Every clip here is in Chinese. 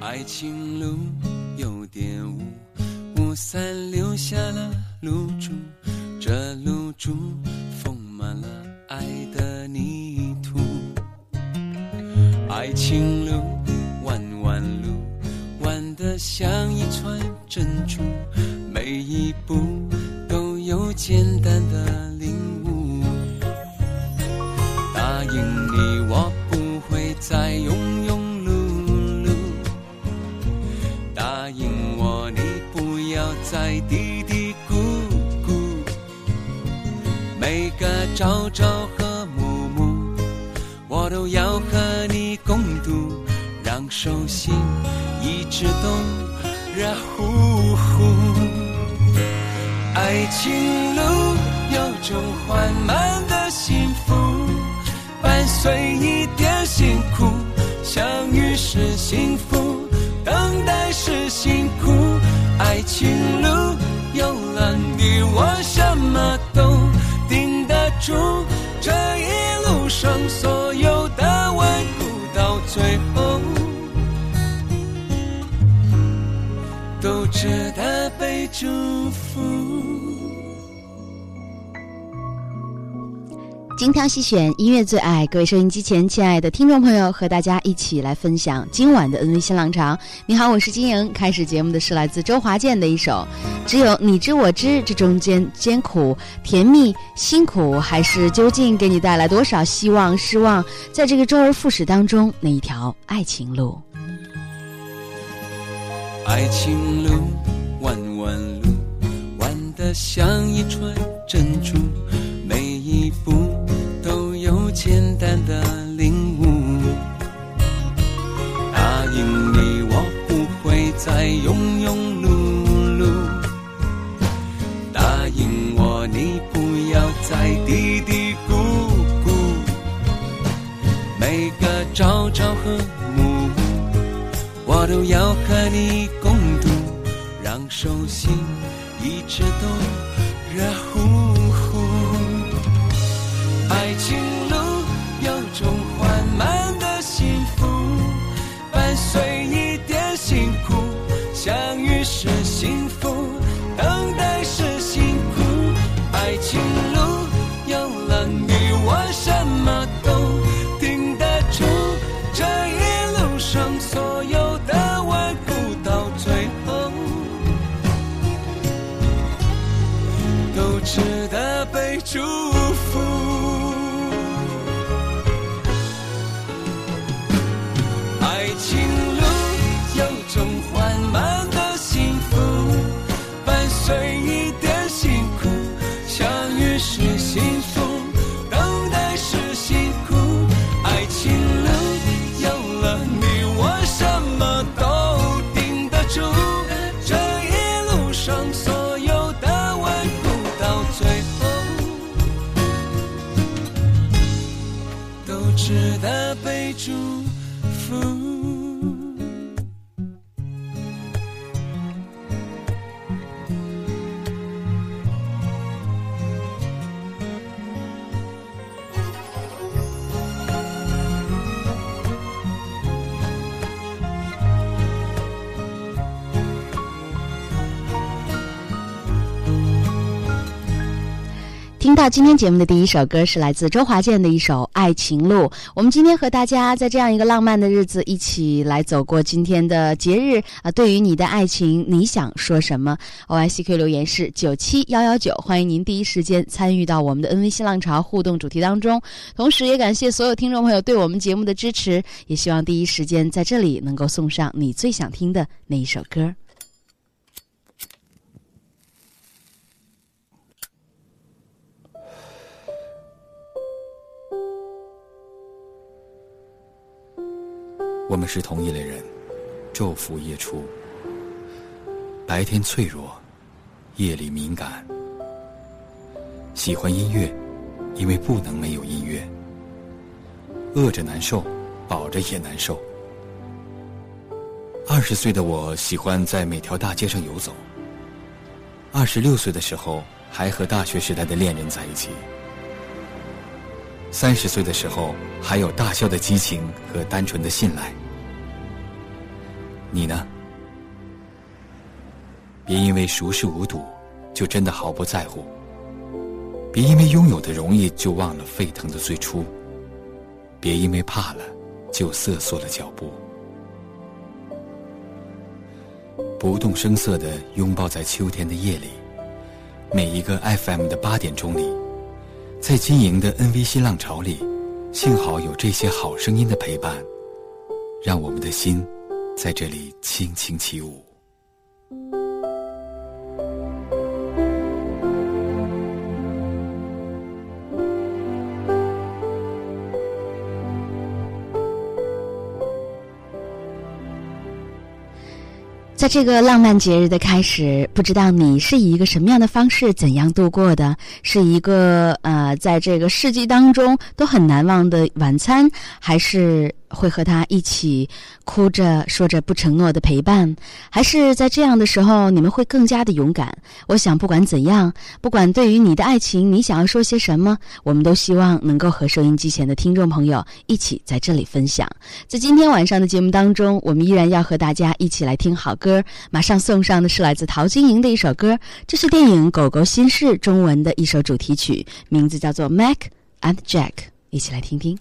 爱情路有点雾，雾散留下了露珠，这露珠丰满了爱的泥土。爱情路弯弯路，弯得像一串珍珠，每一步都有简单的朝朝和暮暮，我都要和你共度，让手心一直都热乎乎。爱情路有种缓慢的幸福，伴随一点辛苦。相遇是幸福，等待是辛苦。爱情路有了你，我什么住。这一路上所有的顽固，到最后都值得被祝福。精挑细选，音乐最爱。各位收音机前亲爱的听众朋友，和大家一起来分享今晚的 NV 新浪潮。你好，我是金莹。开始节目的是来自周华健的一首《只有你知我知》，这中间艰苦、甜蜜、辛苦，还是究竟给你带来多少希望、失望？在这个周而复始当中，那一条爱情路。爱情路弯弯路，弯得像一串珍珠，每一步有简单的领悟。答应你，我不会再庸庸碌碌。答应我，你不要再嘀嘀咕咕。每个朝朝和暮暮。我都要和你共度，让手心一直都热乎都值得被祝福。到今天节目的第一首歌是来自周华健的一首《爱情路》。我们今天和大家在这样一个浪漫的日子，一起来走过今天的节日啊！对于你的爱情，你想说什么？O I C Q 留言是九七幺幺九，欢迎您第一时间参与到我们的 N V 新浪潮互动主题当中。同时，也感谢所有听众朋友对我们节目的支持，也希望第一时间在这里能够送上你最想听的那一首歌。我们是同一类人，昼伏夜出，白天脆弱，夜里敏感。喜欢音乐，因为不能没有音乐。饿着难受，饱着也难受。二十岁的我喜欢在每条大街上游走。二十六岁的时候，还和大学时代的恋人在一起。三十岁的时候，还有大笑的激情和单纯的信赖。你呢？别因为熟视无睹，就真的毫不在乎；别因为拥有的容易，就忘了沸腾的最初；别因为怕了，就瑟缩了脚步。不动声色的拥抱在秋天的夜里，每一个 FM 的八点钟里，在晶莹的 NVC 浪潮里，幸好有这些好声音的陪伴，让我们的心在这里轻轻起舞。在这个浪漫节日的开始，不知道你是以一个什么样的方式、怎样度过的？是一个呃，在这个世纪当中都很难忘的晚餐，还是？会和他一起哭着说着不承诺的陪伴，还是在这样的时候你们会更加的勇敢？我想不管怎样，不管对于你的爱情你想要说些什么，我们都希望能够和收音机前的听众朋友一起在这里分享。在今天晚上的节目当中，我们依然要和大家一起来听好歌。马上送上的是来自陶晶莹的一首歌，这是电影《狗狗心事》中文的一首主题曲，名字叫做《Mac and Jack》，一起来听听。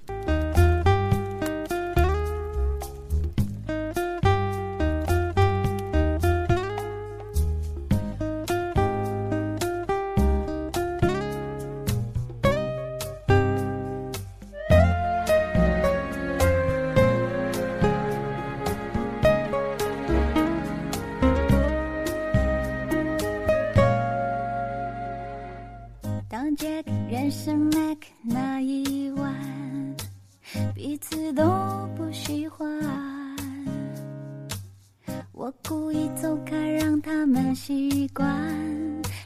忘记认识 Mac 那一晚，彼此都不喜欢。我故意走开，让他们习惯。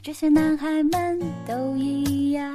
这些男孩们都一样。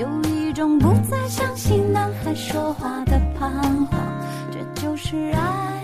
有一种不再相信男孩说话的彷徨这就是爱。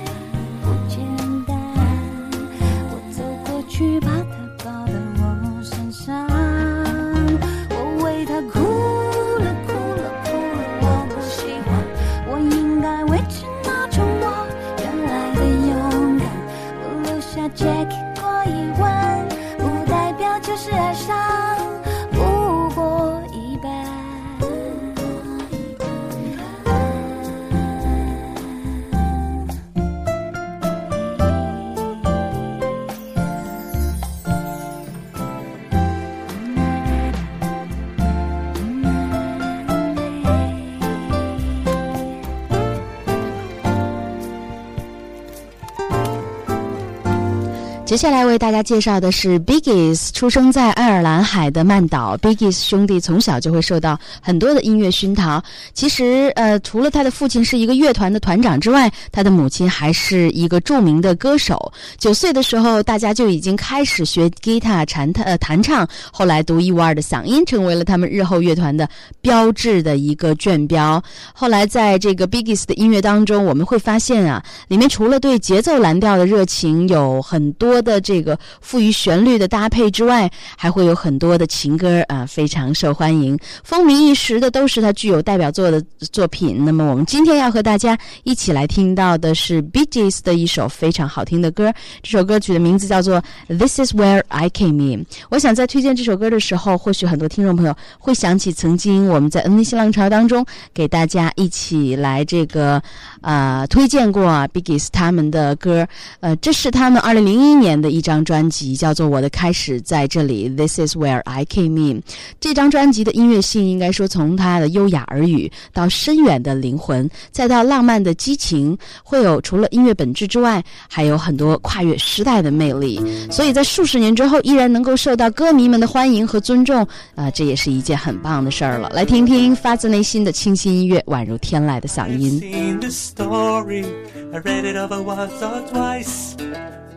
接下来为大家介绍的是 Biggs，出生在爱尔兰海的曼岛。Biggs 兄弟从小就会受到很多的音乐熏陶。其实，呃，除了他的父亲是一个乐团的团长之外，他的母亲还是一个著名的歌手。九岁的时候，大家就已经开始学吉他、弹呃弹唱。后来，独一无二的嗓音成为了他们日后乐团的标志的一个卷标。后来，在这个 Biggs 的音乐当中，我们会发现啊，里面除了对节奏蓝调的热情，有很多。的这个赋予旋律的搭配之外，还会有很多的情歌啊，非常受欢迎，风靡一时的都是他具有代表作的作品。那么我们今天要和大家一起来听到的是 Bee Gees 的一首非常好听的歌，这首歌曲的名字叫做《This Is Where I Came In》。我想在推荐这首歌的时候，或许很多听众朋友会想起曾经我们在 N 新浪潮当中给大家一起来这个啊推荐过 Bee Gees 他们的歌，呃，这是他们二零零一年。年的一张专辑叫做《我的开始在这里》，This is where I came in。这张专辑的音乐性应该说从它的优雅耳语到深远的灵魂，再到浪漫的激情，会有除了音乐本质之外，还有很多跨越时代的魅力。所以在数十年之后，依然能够受到歌迷们的欢迎和尊重，啊，这也是一件很棒的事儿了。来听听发自内心的清新音乐，宛如天籁的嗓音。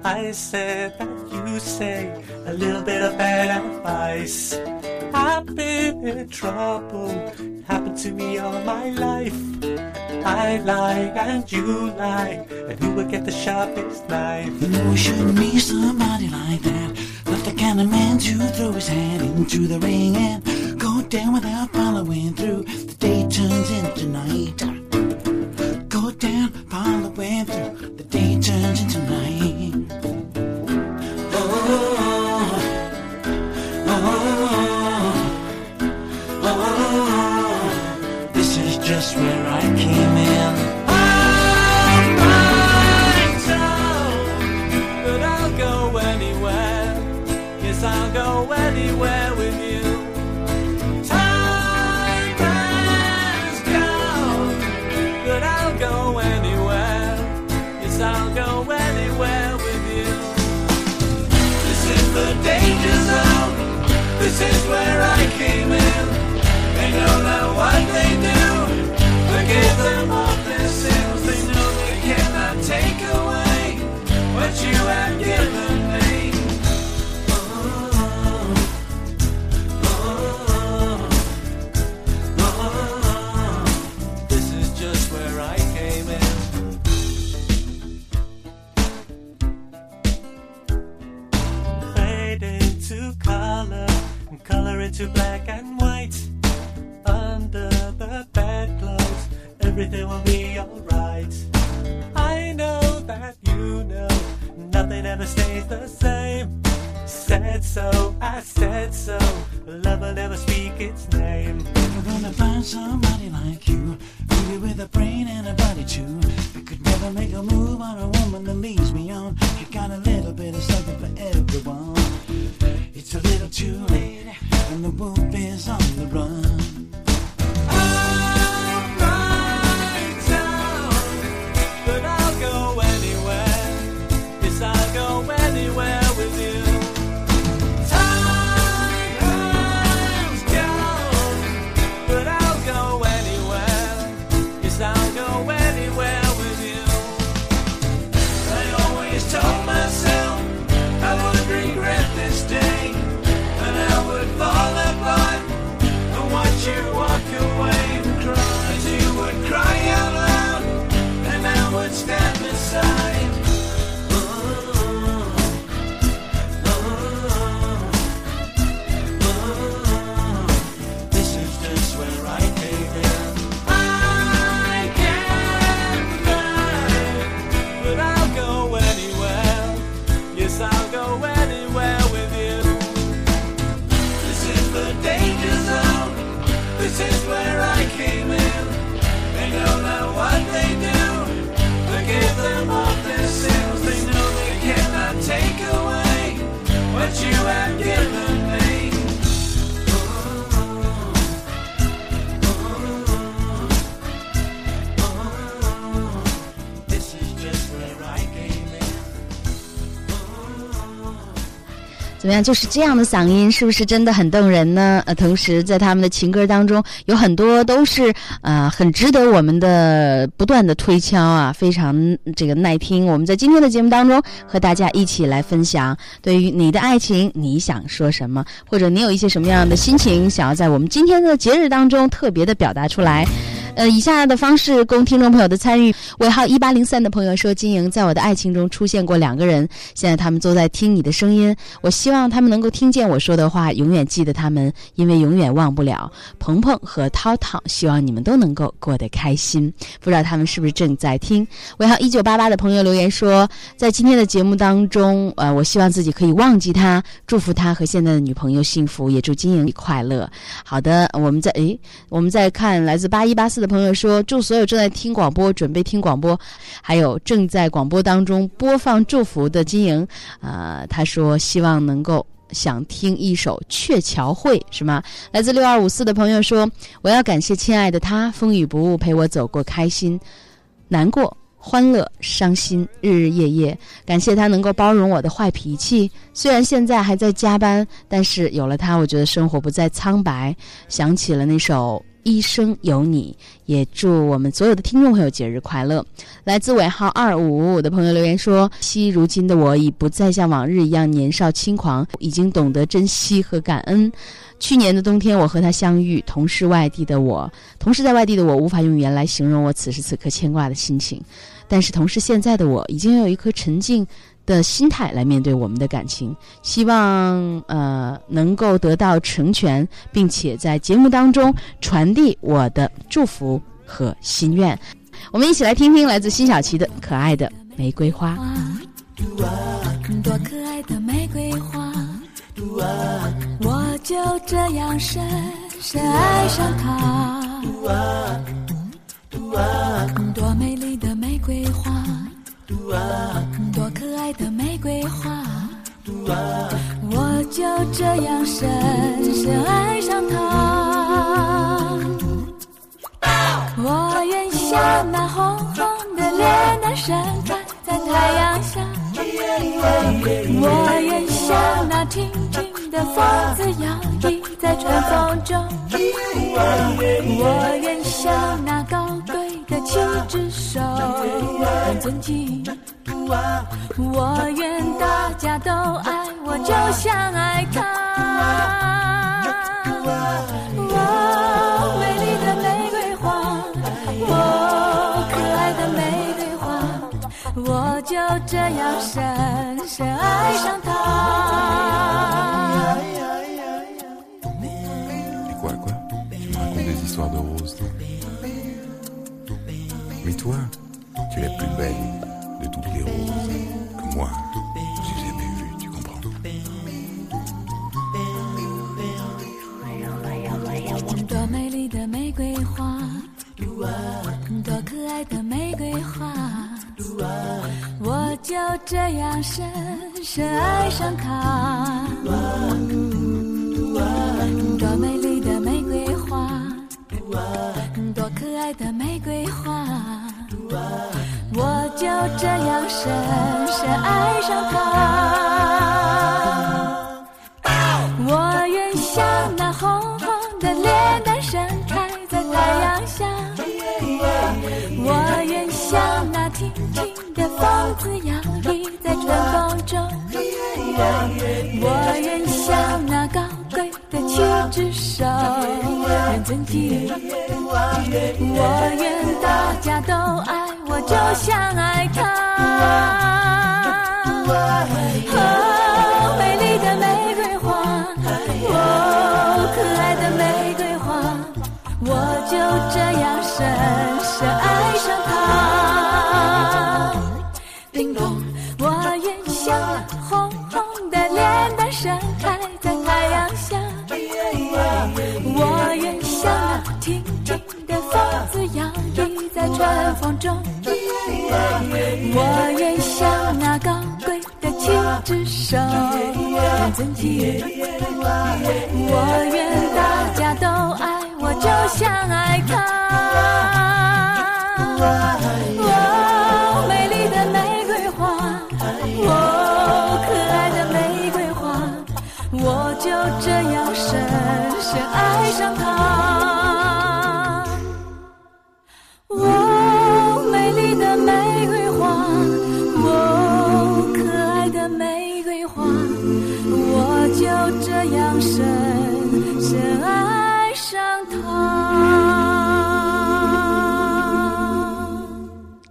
I said that you say a little bit of bad advice. I've been in trouble, it happened to me all my life. I lie and you lie, and who will get the sharpest knife? You know, shouldn't be somebody like that. Not the kind of man to throw his hat into the ring and go down without following through. The day turns into night go down, following through. The day turns into night. just where I came in. I'm but I'll go anywhere. Yes, I'll go anywhere with you. Time has gone, but I'll go anywhere. Yes, I'll go anywhere with you. This is the danger zone. This is where I came in. They know that what they do. Give them all their sins, they know they cannot take away what you have given me. Oh, oh, oh, this is just where I came in. Fade into color, color into black and everything will be alright. I know that you know nothing ever stays the same. Said so, I said so. Love will never speak its name. Never gonna find somebody like you, really with a brain and a body too. I could never make a move on a woman that leaves me on. You got a little bit of something for everyone. It's a little too late, and the wolf is on the run. 怎么样？就是这样的嗓音，是不是真的很动人呢？呃，同时在他们的情歌当中，有很多都是呃很值得我们的不断的推敲啊，非常这个耐听。我们在今天的节目当中和大家一起来分享，对于你的爱情，你想说什么，或者你有一些什么样的心情，想要在我们今天的节日当中特别的表达出来。呃，以下的方式供听众朋友的参与。尾号一八零三的朋友说：“金莹，在我的爱情中出现过两个人，现在他们都在听你的声音。我希望他们能够听见我说的话，永远记得他们，因为永远忘不了。鹏鹏和涛涛，希望你们都能够过得开心。不知道他们是不是正在听？”尾号一九八八的朋友留言说：“在今天的节目当中，呃，我希望自己可以忘记他，祝福他和现在的女朋友幸福，也祝金莹快乐。”好的，我们在诶，我们在看来自八一八四的。朋友说：“祝所有正在听广播、准备听广播，还有正在广播当中播放祝福的金莹，啊，他说希望能够想听一首《鹊桥会》，是吗？”来自六二五四的朋友说：“我要感谢亲爱的他，风雨不误陪我走过开心、难过、欢乐、伤心，日日夜夜。感谢他能够包容我的坏脾气，虽然现在还在加班，但是有了他，我觉得生活不再苍白。想起了那首。”一生有你，也祝我们所有的听众朋友节日快乐。来自尾号二五五的朋友留言说：“昔如今的我已不再像往日一样年少轻狂，已经懂得珍惜和感恩。去年的冬天，我和他相遇，同是外地的我，同时在外地的我无法用语言来形容我此时此刻牵挂的心情。但是，同时现在的我已经有一颗沉静。”的心态来面对我们的感情，希望呃能够得到成全，并且在节目当中传递我的祝福和心愿。我们一起来听听来自辛晓琪的《可爱的玫瑰花》。多可爱的玫瑰花，我就这样深深爱上它。多美丽的玫瑰花。多可爱的玫瑰花，我就这样深深爱上它。我愿像那红红的脸蛋盛开在太阳下，我愿像那轻轻的风子摇曳在春风中，我愿大家都爱我，就像爱他。我，美丽的玫瑰花，哦，可爱的玫瑰花，我就这样深深爱上他。Belle de toutes les roses que moi j'ai jamais vues, tu comprends 多美丽的玫瑰花，多可爱的玫瑰花，我就这样深深爱上它。就这样深深爱上他。叮咚，我愿像那红红的脸蛋盛开在太阳下，我愿像那轻轻的风子摇曳在春风中，我愿像那高贵的七只手，我愿大家都想爱他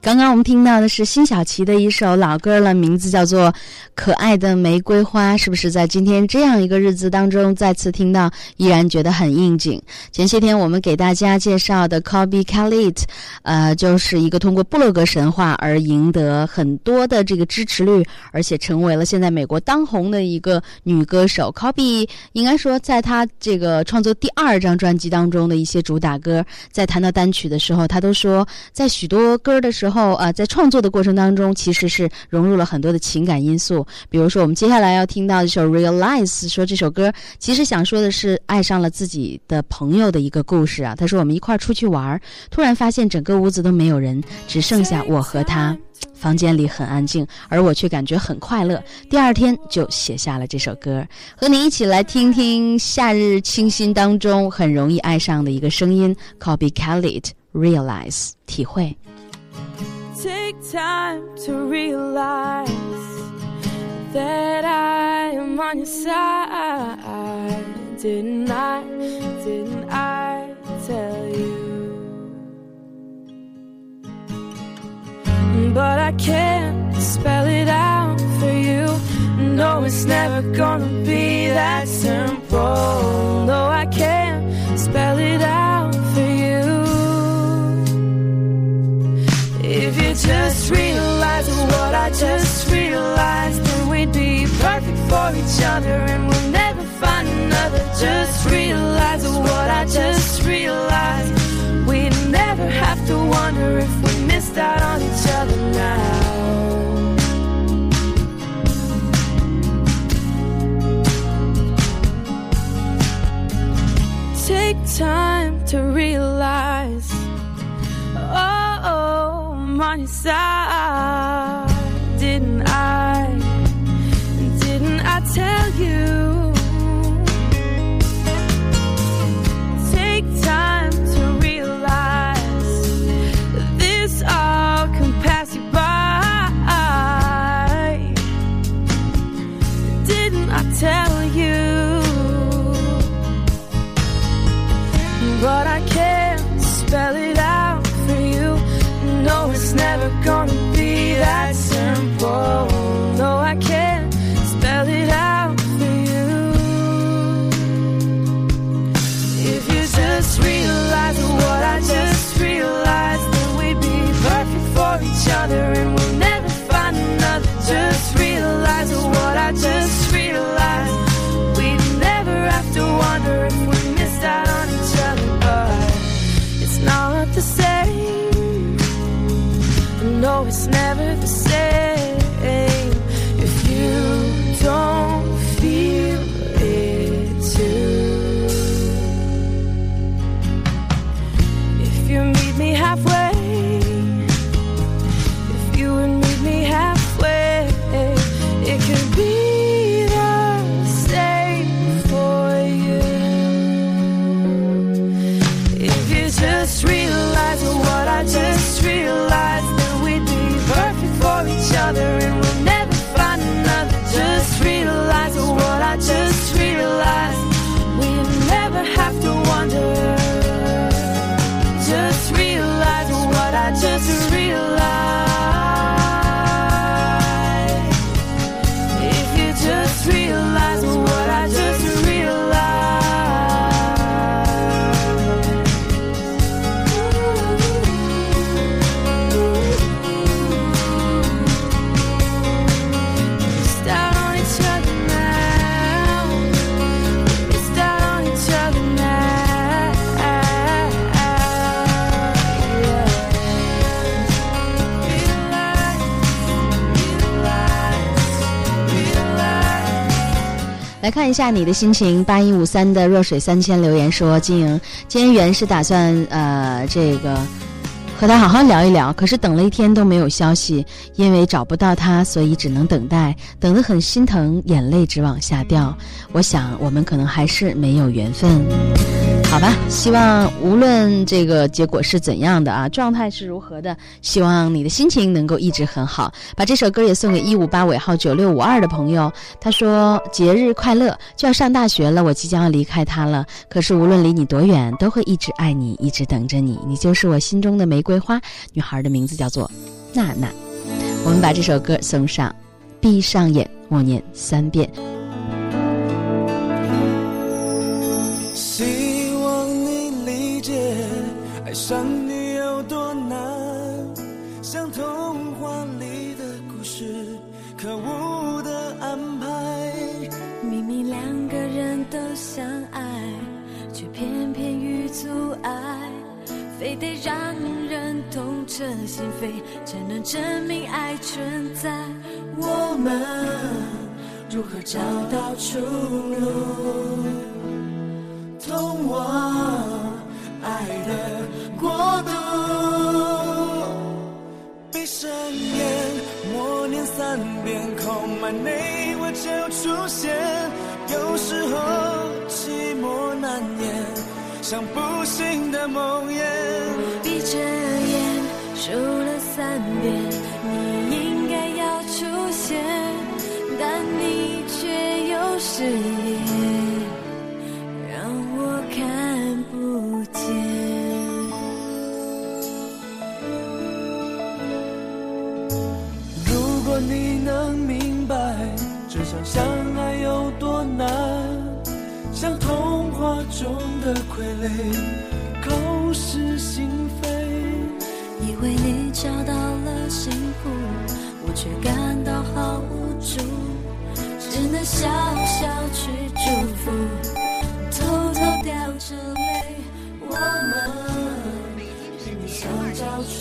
刚刚我们听到的是辛晓琪的一首老歌了，名字叫做《可爱的玫瑰花》，是不是在今天这样一个日子当中再次听到，依然觉得很应景？前些天我们给大家介绍的 Kobe Khalid，呃，就是一个通过布洛格神话而赢得很多的这个支持率，而且成为了现在美国当红的一个女歌手。Kobe 应该说，在她这个创作第二张专辑当中的一些主打歌，在谈到单曲的时候，她都说，在许多歌的时候，后呃，在创作的过程当中，其实是融入了很多的情感因素。比如说，我们接下来要听到这首《Realize》，说这首歌其实想说的是爱上了自己的朋友的一个故事啊。他说，我们一块儿出去玩，突然发现整个屋子都没有人，只剩下我和他。房间里很安静，而我却感觉很快乐。第二天就写下了这首歌，和你一起来听听夏日清新当中很容易爱上的一个声音 ——Kobe Khalid Realize 体会。Take time to realize that I am on your side. Didn't I? Didn't I tell you? But I can't spell it out for you. No, it's never gonna be that simple. No, I can't spell it out just realize what I just realized, that we'd be perfect for each other and we'll never find another. Just realize what I just realized. We'd never have to wonder if we missed out on each other now. Take time to realize on your side. Didn't I? Didn't I tell you? Take time to realize this all can pass you by. Didn't I tell you? 来看一下你的心情，八一五三的弱水三千留言说：“金莹，今天原是打算呃这个和他好好聊一聊，可是等了一天都没有消息，因为找不到他，所以只能等待，等得很心疼，眼泪直往下掉。我想我们可能还是没有缘分。”好吧，希望无论这个结果是怎样的啊，状态是如何的，希望你的心情能够一直很好。把这首歌也送给一五八尾号九六五二的朋友，他说节日快乐，就要上大学了，我即将要离开他了。可是无论离你多远，都会一直爱你，一直等着你，你就是我心中的玫瑰花。女孩的名字叫做娜娜。我们把这首歌送上，闭上眼，默念三遍。想你有多难，像童话里的故事，可恶的安排。明明两个人都相爱，却偏偏遇阻碍，非得让人痛彻心扉，才能证明爱存在。我们如何找到出路？通往爱的国度。闭上眼，默念三遍，Call my name，我就出现。有时候寂寞难言，像不醒的梦魇。闭着眼数了三遍，你应该要出现，但你却又失言，傀儡，口是心非。以为你找到了幸福，我却感到好无助，只能笑笑去祝福，偷偷掉着泪。我们想找出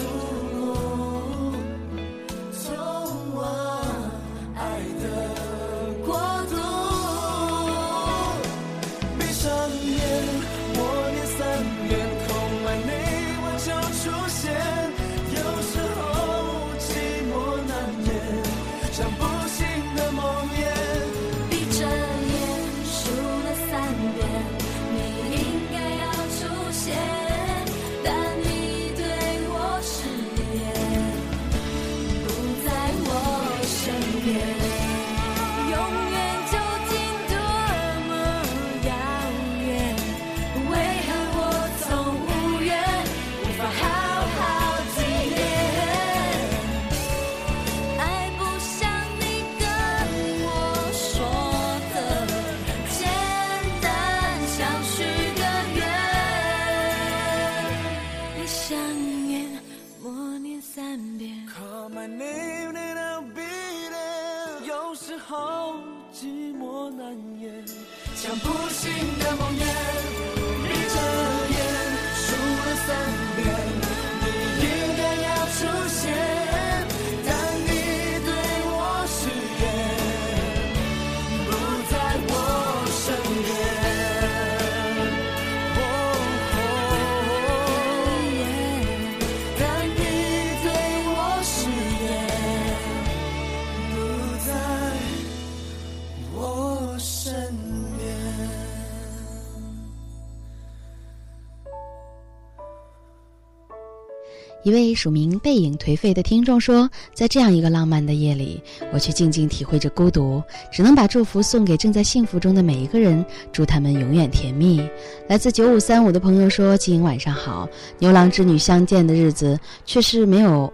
一位署名“背影颓废”的听众说：“在这样一个浪漫的夜里，我却静静体会着孤独，只能把祝福送给正在幸福中的每一个人，祝他们永远甜蜜。”来自九五三五的朋友说：“静晚上好，牛郎织女相见的日子，却是没有。”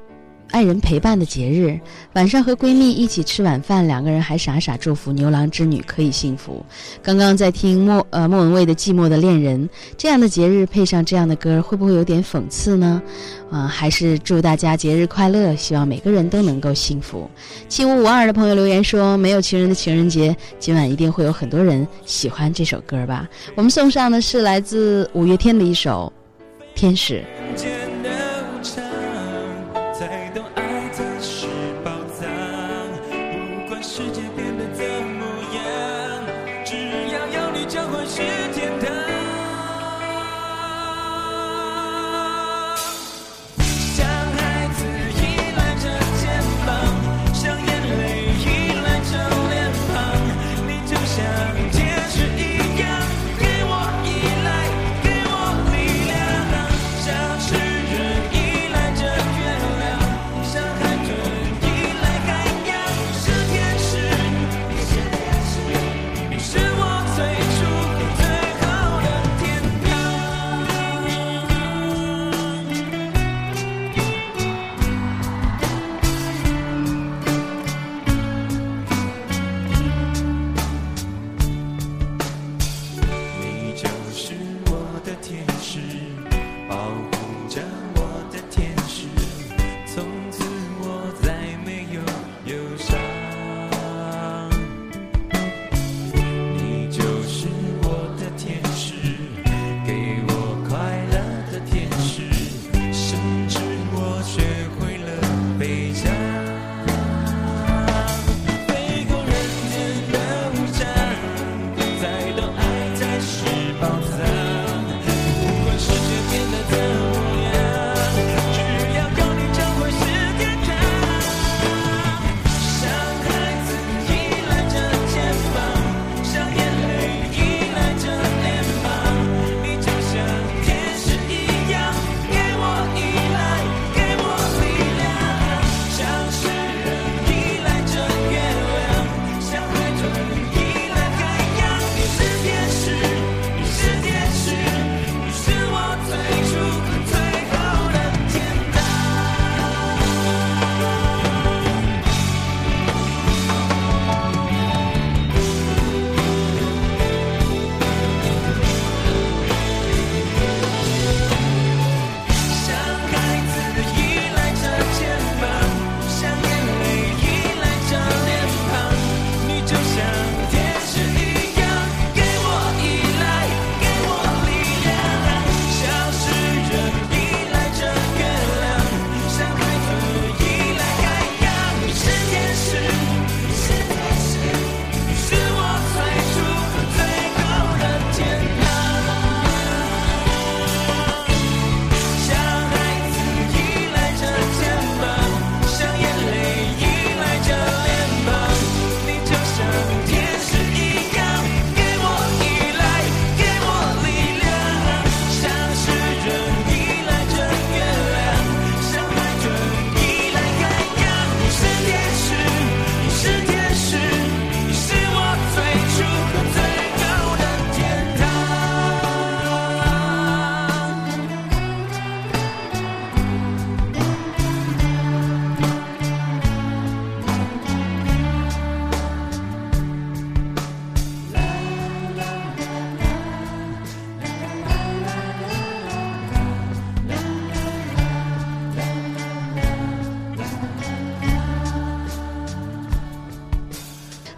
爱人陪伴的节日，晚上和闺蜜一起吃晚饭，两个人还傻傻祝福牛郎织女可以幸福。刚刚在听莫呃莫文蔚的《寂寞的恋人》，这样的节日配上这样的歌，会不会有点讽刺呢？啊、还是祝大家节日快乐，希望每个人都能够幸福。七五五二的朋友留言说，没有情人的情人节，今晚一定会有很多人喜欢这首歌吧？我们送上的是来自五月天的一首《天使》。间的无常，才懂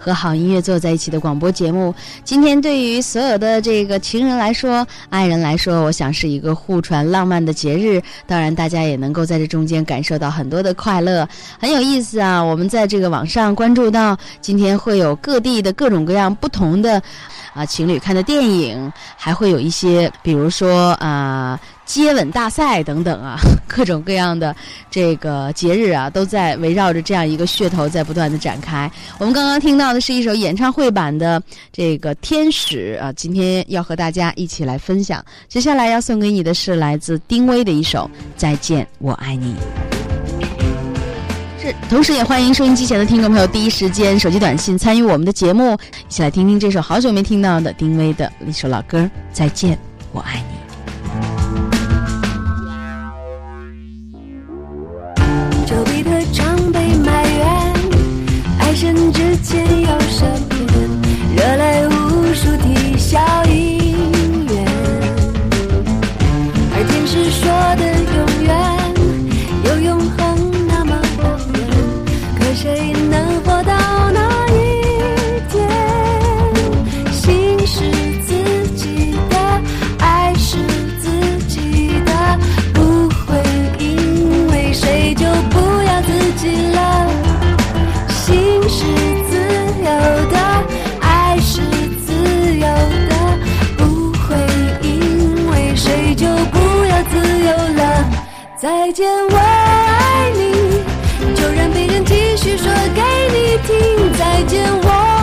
和好音乐坐在一起的广播节目。今天对于所有的这个情人来说、爱人来说，我想是一个互传浪漫的节日。当然，大家也能够在这中间感受到很多的快乐，很有意思啊！我们在这个网上关注到，今天会有各地的各种各样不同的。啊，情侣看的电影，还会有一些，比如说啊，接吻大赛等等啊，各种各样的这个节日啊，都在围绕着这样一个噱头在不断的展开。我们刚刚听到的是一首演唱会版的这个《天使》啊，今天要和大家一起来分享。接下来要送给你的是来自丁薇的一首《再见，我爱你》。是同时，也欢迎收音机前的听众朋友第一时间手机短信参与我们的节目，一起来听听这首好久没听到的丁薇的一首老歌《再见，我爱你》。生之前有射偏，惹来无数啼笑意。再见，我爱你，就让别人继续说给你听。再见，我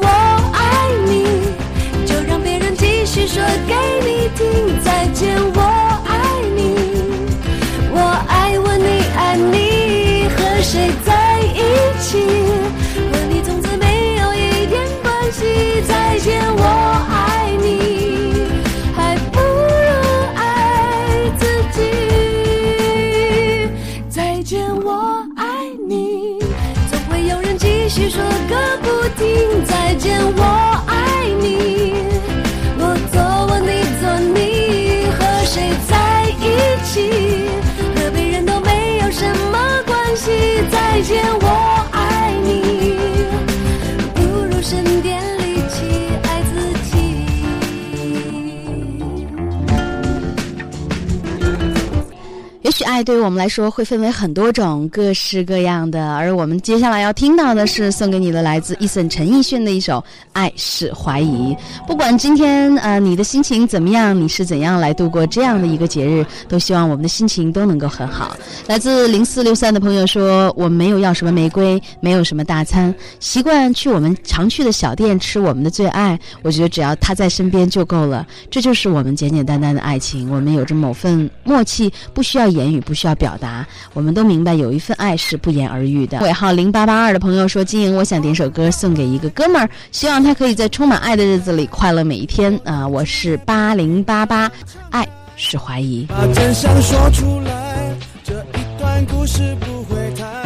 我爱你，就让别人继续说给你听。再见，我见，我爱你，我做我，你做你，和谁在一起，和别人都没有什么关系。再见，我爱对于我们来说会分为很多种，各式各样的。而我们接下来要听到的是送给你的来自 Eason 陈奕迅的一首《爱是怀疑》。不管今天呃你的心情怎么样，你是怎样来度过这样的一个节日，都希望我们的心情都能够很好。来自零四六三的朋友说：“我没有要什么玫瑰，没有什么大餐，习惯去我们常去的小店吃我们的最爱。我觉得只要他在身边就够了，这就是我们简简单单的爱情。我们有着某份默契，不需要言语，不需要表达我们都明白有一份爱是不言而喻的。尾号零八八二的朋友说晶莹我想点首歌送给一个哥们儿希望他可以在充满爱的日子里快乐每一天。啊我是八零八八爱是怀疑。把真相说出来这一段故事不会太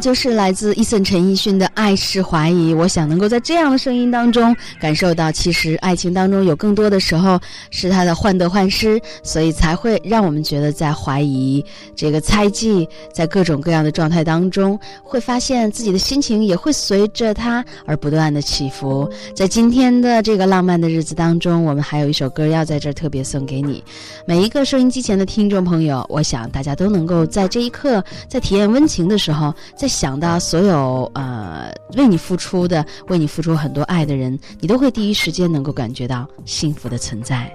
就是来自 Eason 陈奕迅的《爱是怀疑》。我想能够在这样的声音当中感受到，其实爱情当中有更多的时候是他的患得患失，所以才会让我们觉得在怀疑、这个猜忌，在各种各样的状态当中，会发现自己的心情也会随着他而不断的起伏。在今天的这个浪漫的日子当中，我们还有一首歌要在这儿特别送给你，每一个收音机前的听众朋友，我想大家都能够在这一刻，在体验温情的时候，在。想到所有呃为你付出的为你付出很多爱的人你都会第一时间能够感觉到幸福的存在。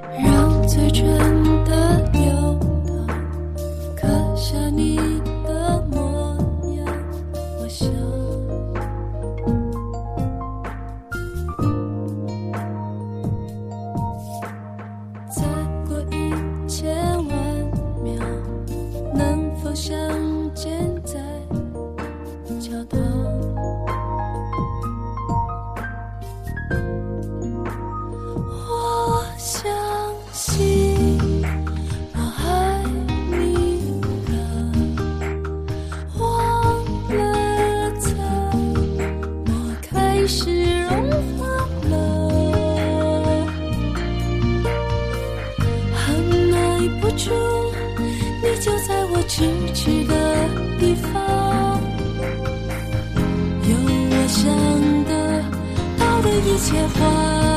一切幻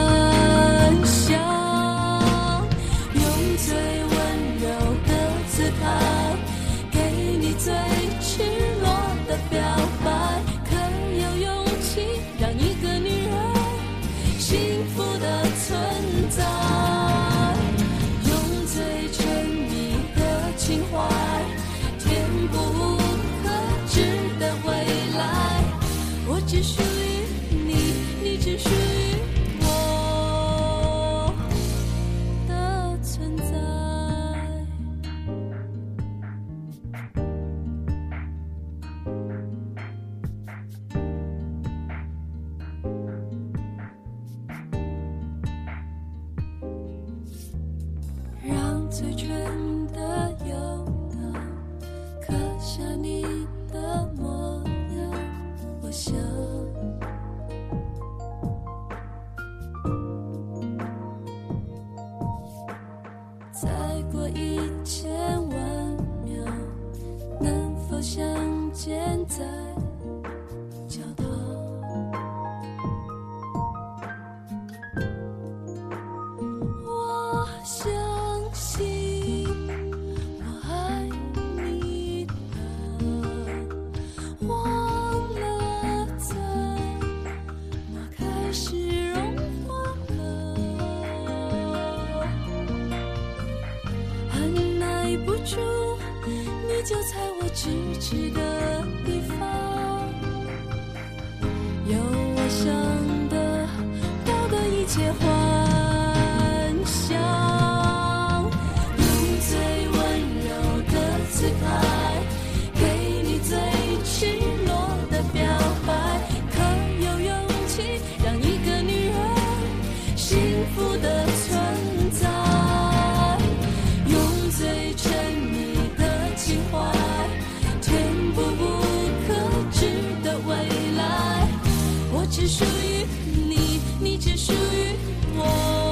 只属于我。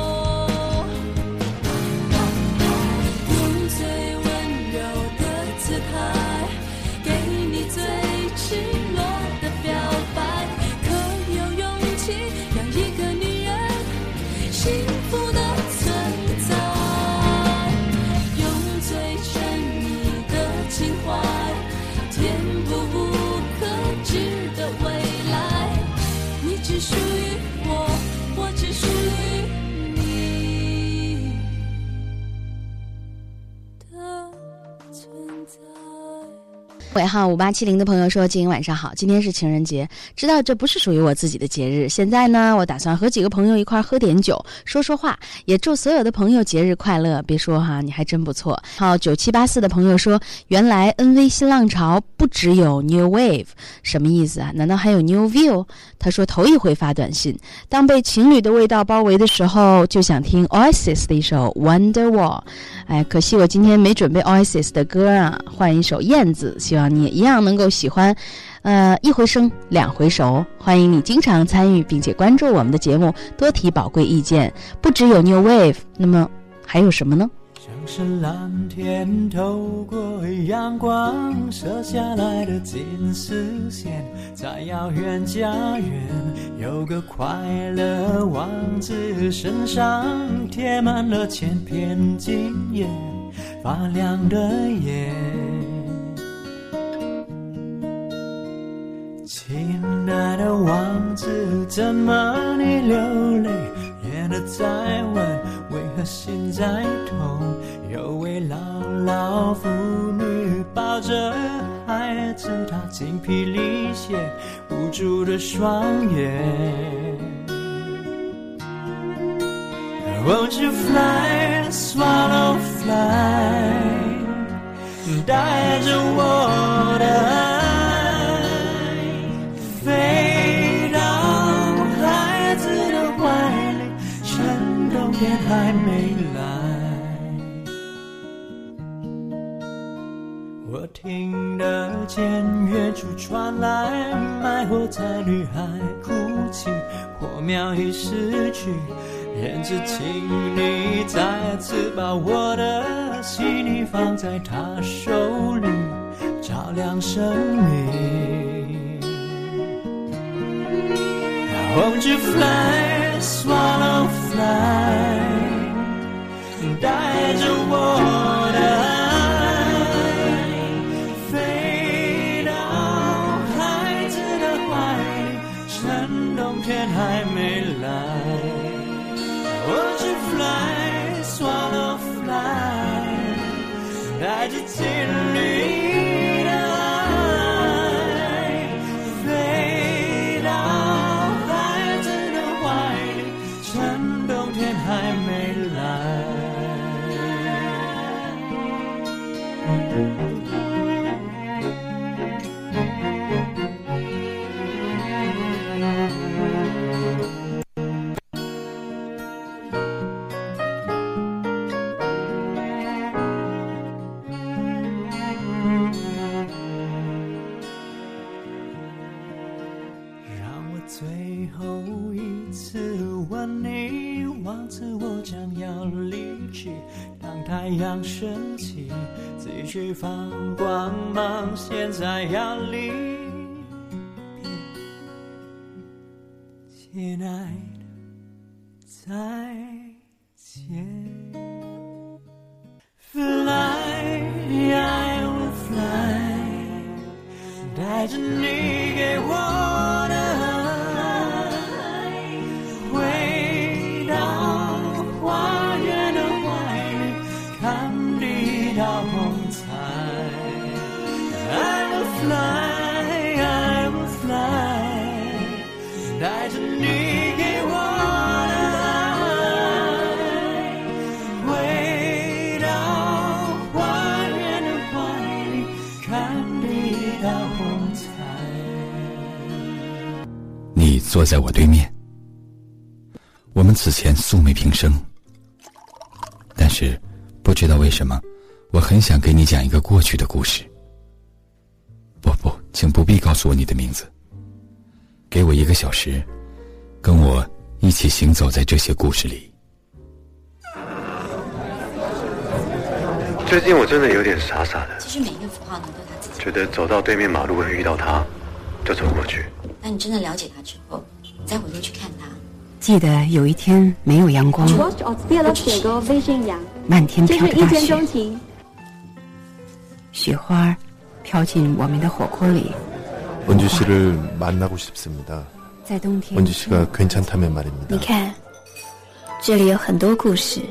尾号五八七零的朋友说：“今天晚上好，今天是情人节，知道这不是属于我自己的节日。现在呢，我打算和几个朋友一块喝点酒，说说话，也祝所有的朋友节日快乐。别说哈，你还真不错。”好，九七八四的朋友说：“原来 NV 新浪潮不只有 New Wave，什么意思啊？难道还有 New View？” 他说头一回发短信，当被情侣的味道包围的时候，就想听 Oasis 的一首 Wonderwall。哎，可惜我今天没准备 Oasis 的歌啊，换一首燕子，希望你也一样能够喜欢。呃，一回生，两回熟，欢迎你经常参与并且关注我们的节目，多提宝贵意见。不只有 New Wave，那么还有什么呢？像是蓝天透过阳光射下来的金丝线，在遥远家园有个快乐王子，身上贴满了千片金叶，发亮的眼。爱的王子，怎么你流泪？眼的在问，为何心在痛？有位老老妇女抱着孩子，她精疲力竭，无助的双眼。Won't you fly, swallow fly？带着我的爱，听得见远处传来卖火柴女孩哭泣，火苗已逝去，燕子，请你再次把我的心意放在她手里，照亮生命。I Won't you fly, swallow fly？带着我带着继续放光芒，现在要离别。亲爱的，再见。Fly, I will fly，带着你给我的坐在我对面，我们此前素昧平生，但是不知道为什么，我很想给你讲一个过去的故事。不不，请不必告诉我你的名字。给我一个小时，跟我一起行走在这些故事里。最近我真的有点傻傻的，其实每一个符号呢，都有它自己。觉得走到对面马路会遇到他，就走过去。当你真的了解它之后，再回头去看它，记得有一天没有阳光， Watch od wielu jego wyzięcia. 漫天这飘的大是一见钟雪，情。雪花飘进我们的火锅里， 원주 씨를 만나고 싶습니다. 在冬天。 원주 씨가 괜찮다면 你 말입니다. 看，这里有很多故事，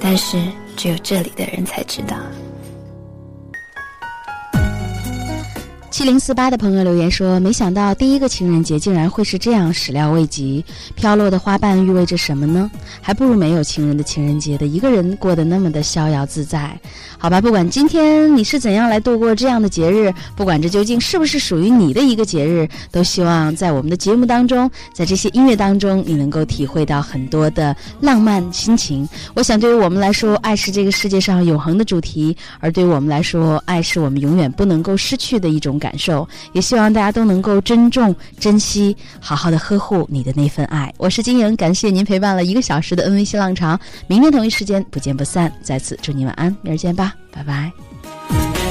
但是只有这里的人才知道。 七零四八的朋友留言说：“没想到第一个情人节竟然会是这样，始料未及。飘落的花瓣意味着什么呢？还不如没有情人的情人节的一个人过得那么的逍遥自在。好吧，不管今天你是怎样来度过这样的节日，不管这究竟是不是属于你的一个节日，都希望在我们的节目当中，在这些音乐当中，你能够体会到很多的浪漫心情。我想，对于我们来说，爱是这个世界上永恒的主题，而对于我们来说，爱是我们永远不能够失去的一种感受。也希望大家都能够珍重、珍惜，好好的呵护你的那份爱。我是金莹，感谢您陪伴了一个小时的 NV 新浪潮，明天同一时间不见不散。再次祝你晚安，明儿见吧，拜拜。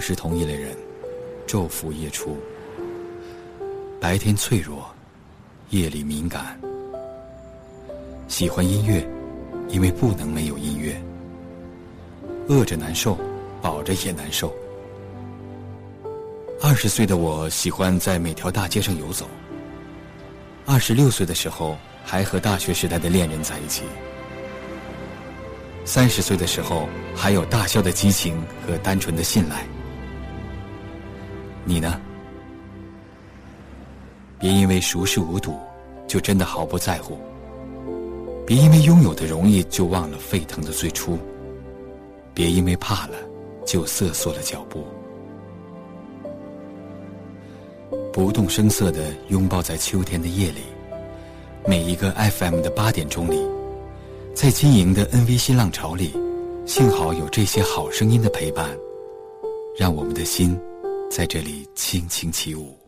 是同一类人，昼伏夜出，白天脆弱，夜里敏感。喜欢音乐，因为不能没有音乐。饿着难受，饱着也难受。二十岁的我喜欢在每条大街上游走。二十六岁的时候，还和大学时代的恋人在一起。三十岁的时候，还有大笑的激情和单纯的信赖。你呢？别因为熟视无睹，就真的毫不在乎；别因为拥有的容易，就忘了沸腾的最初；别因为怕了，就瑟缩了脚步。不动声色的拥抱在秋天的夜里，每一个 FM 的八点钟里，在晶莹的 NV 新浪潮里，幸好有这些好声音的陪伴，让我们的心在这里轻轻起舞。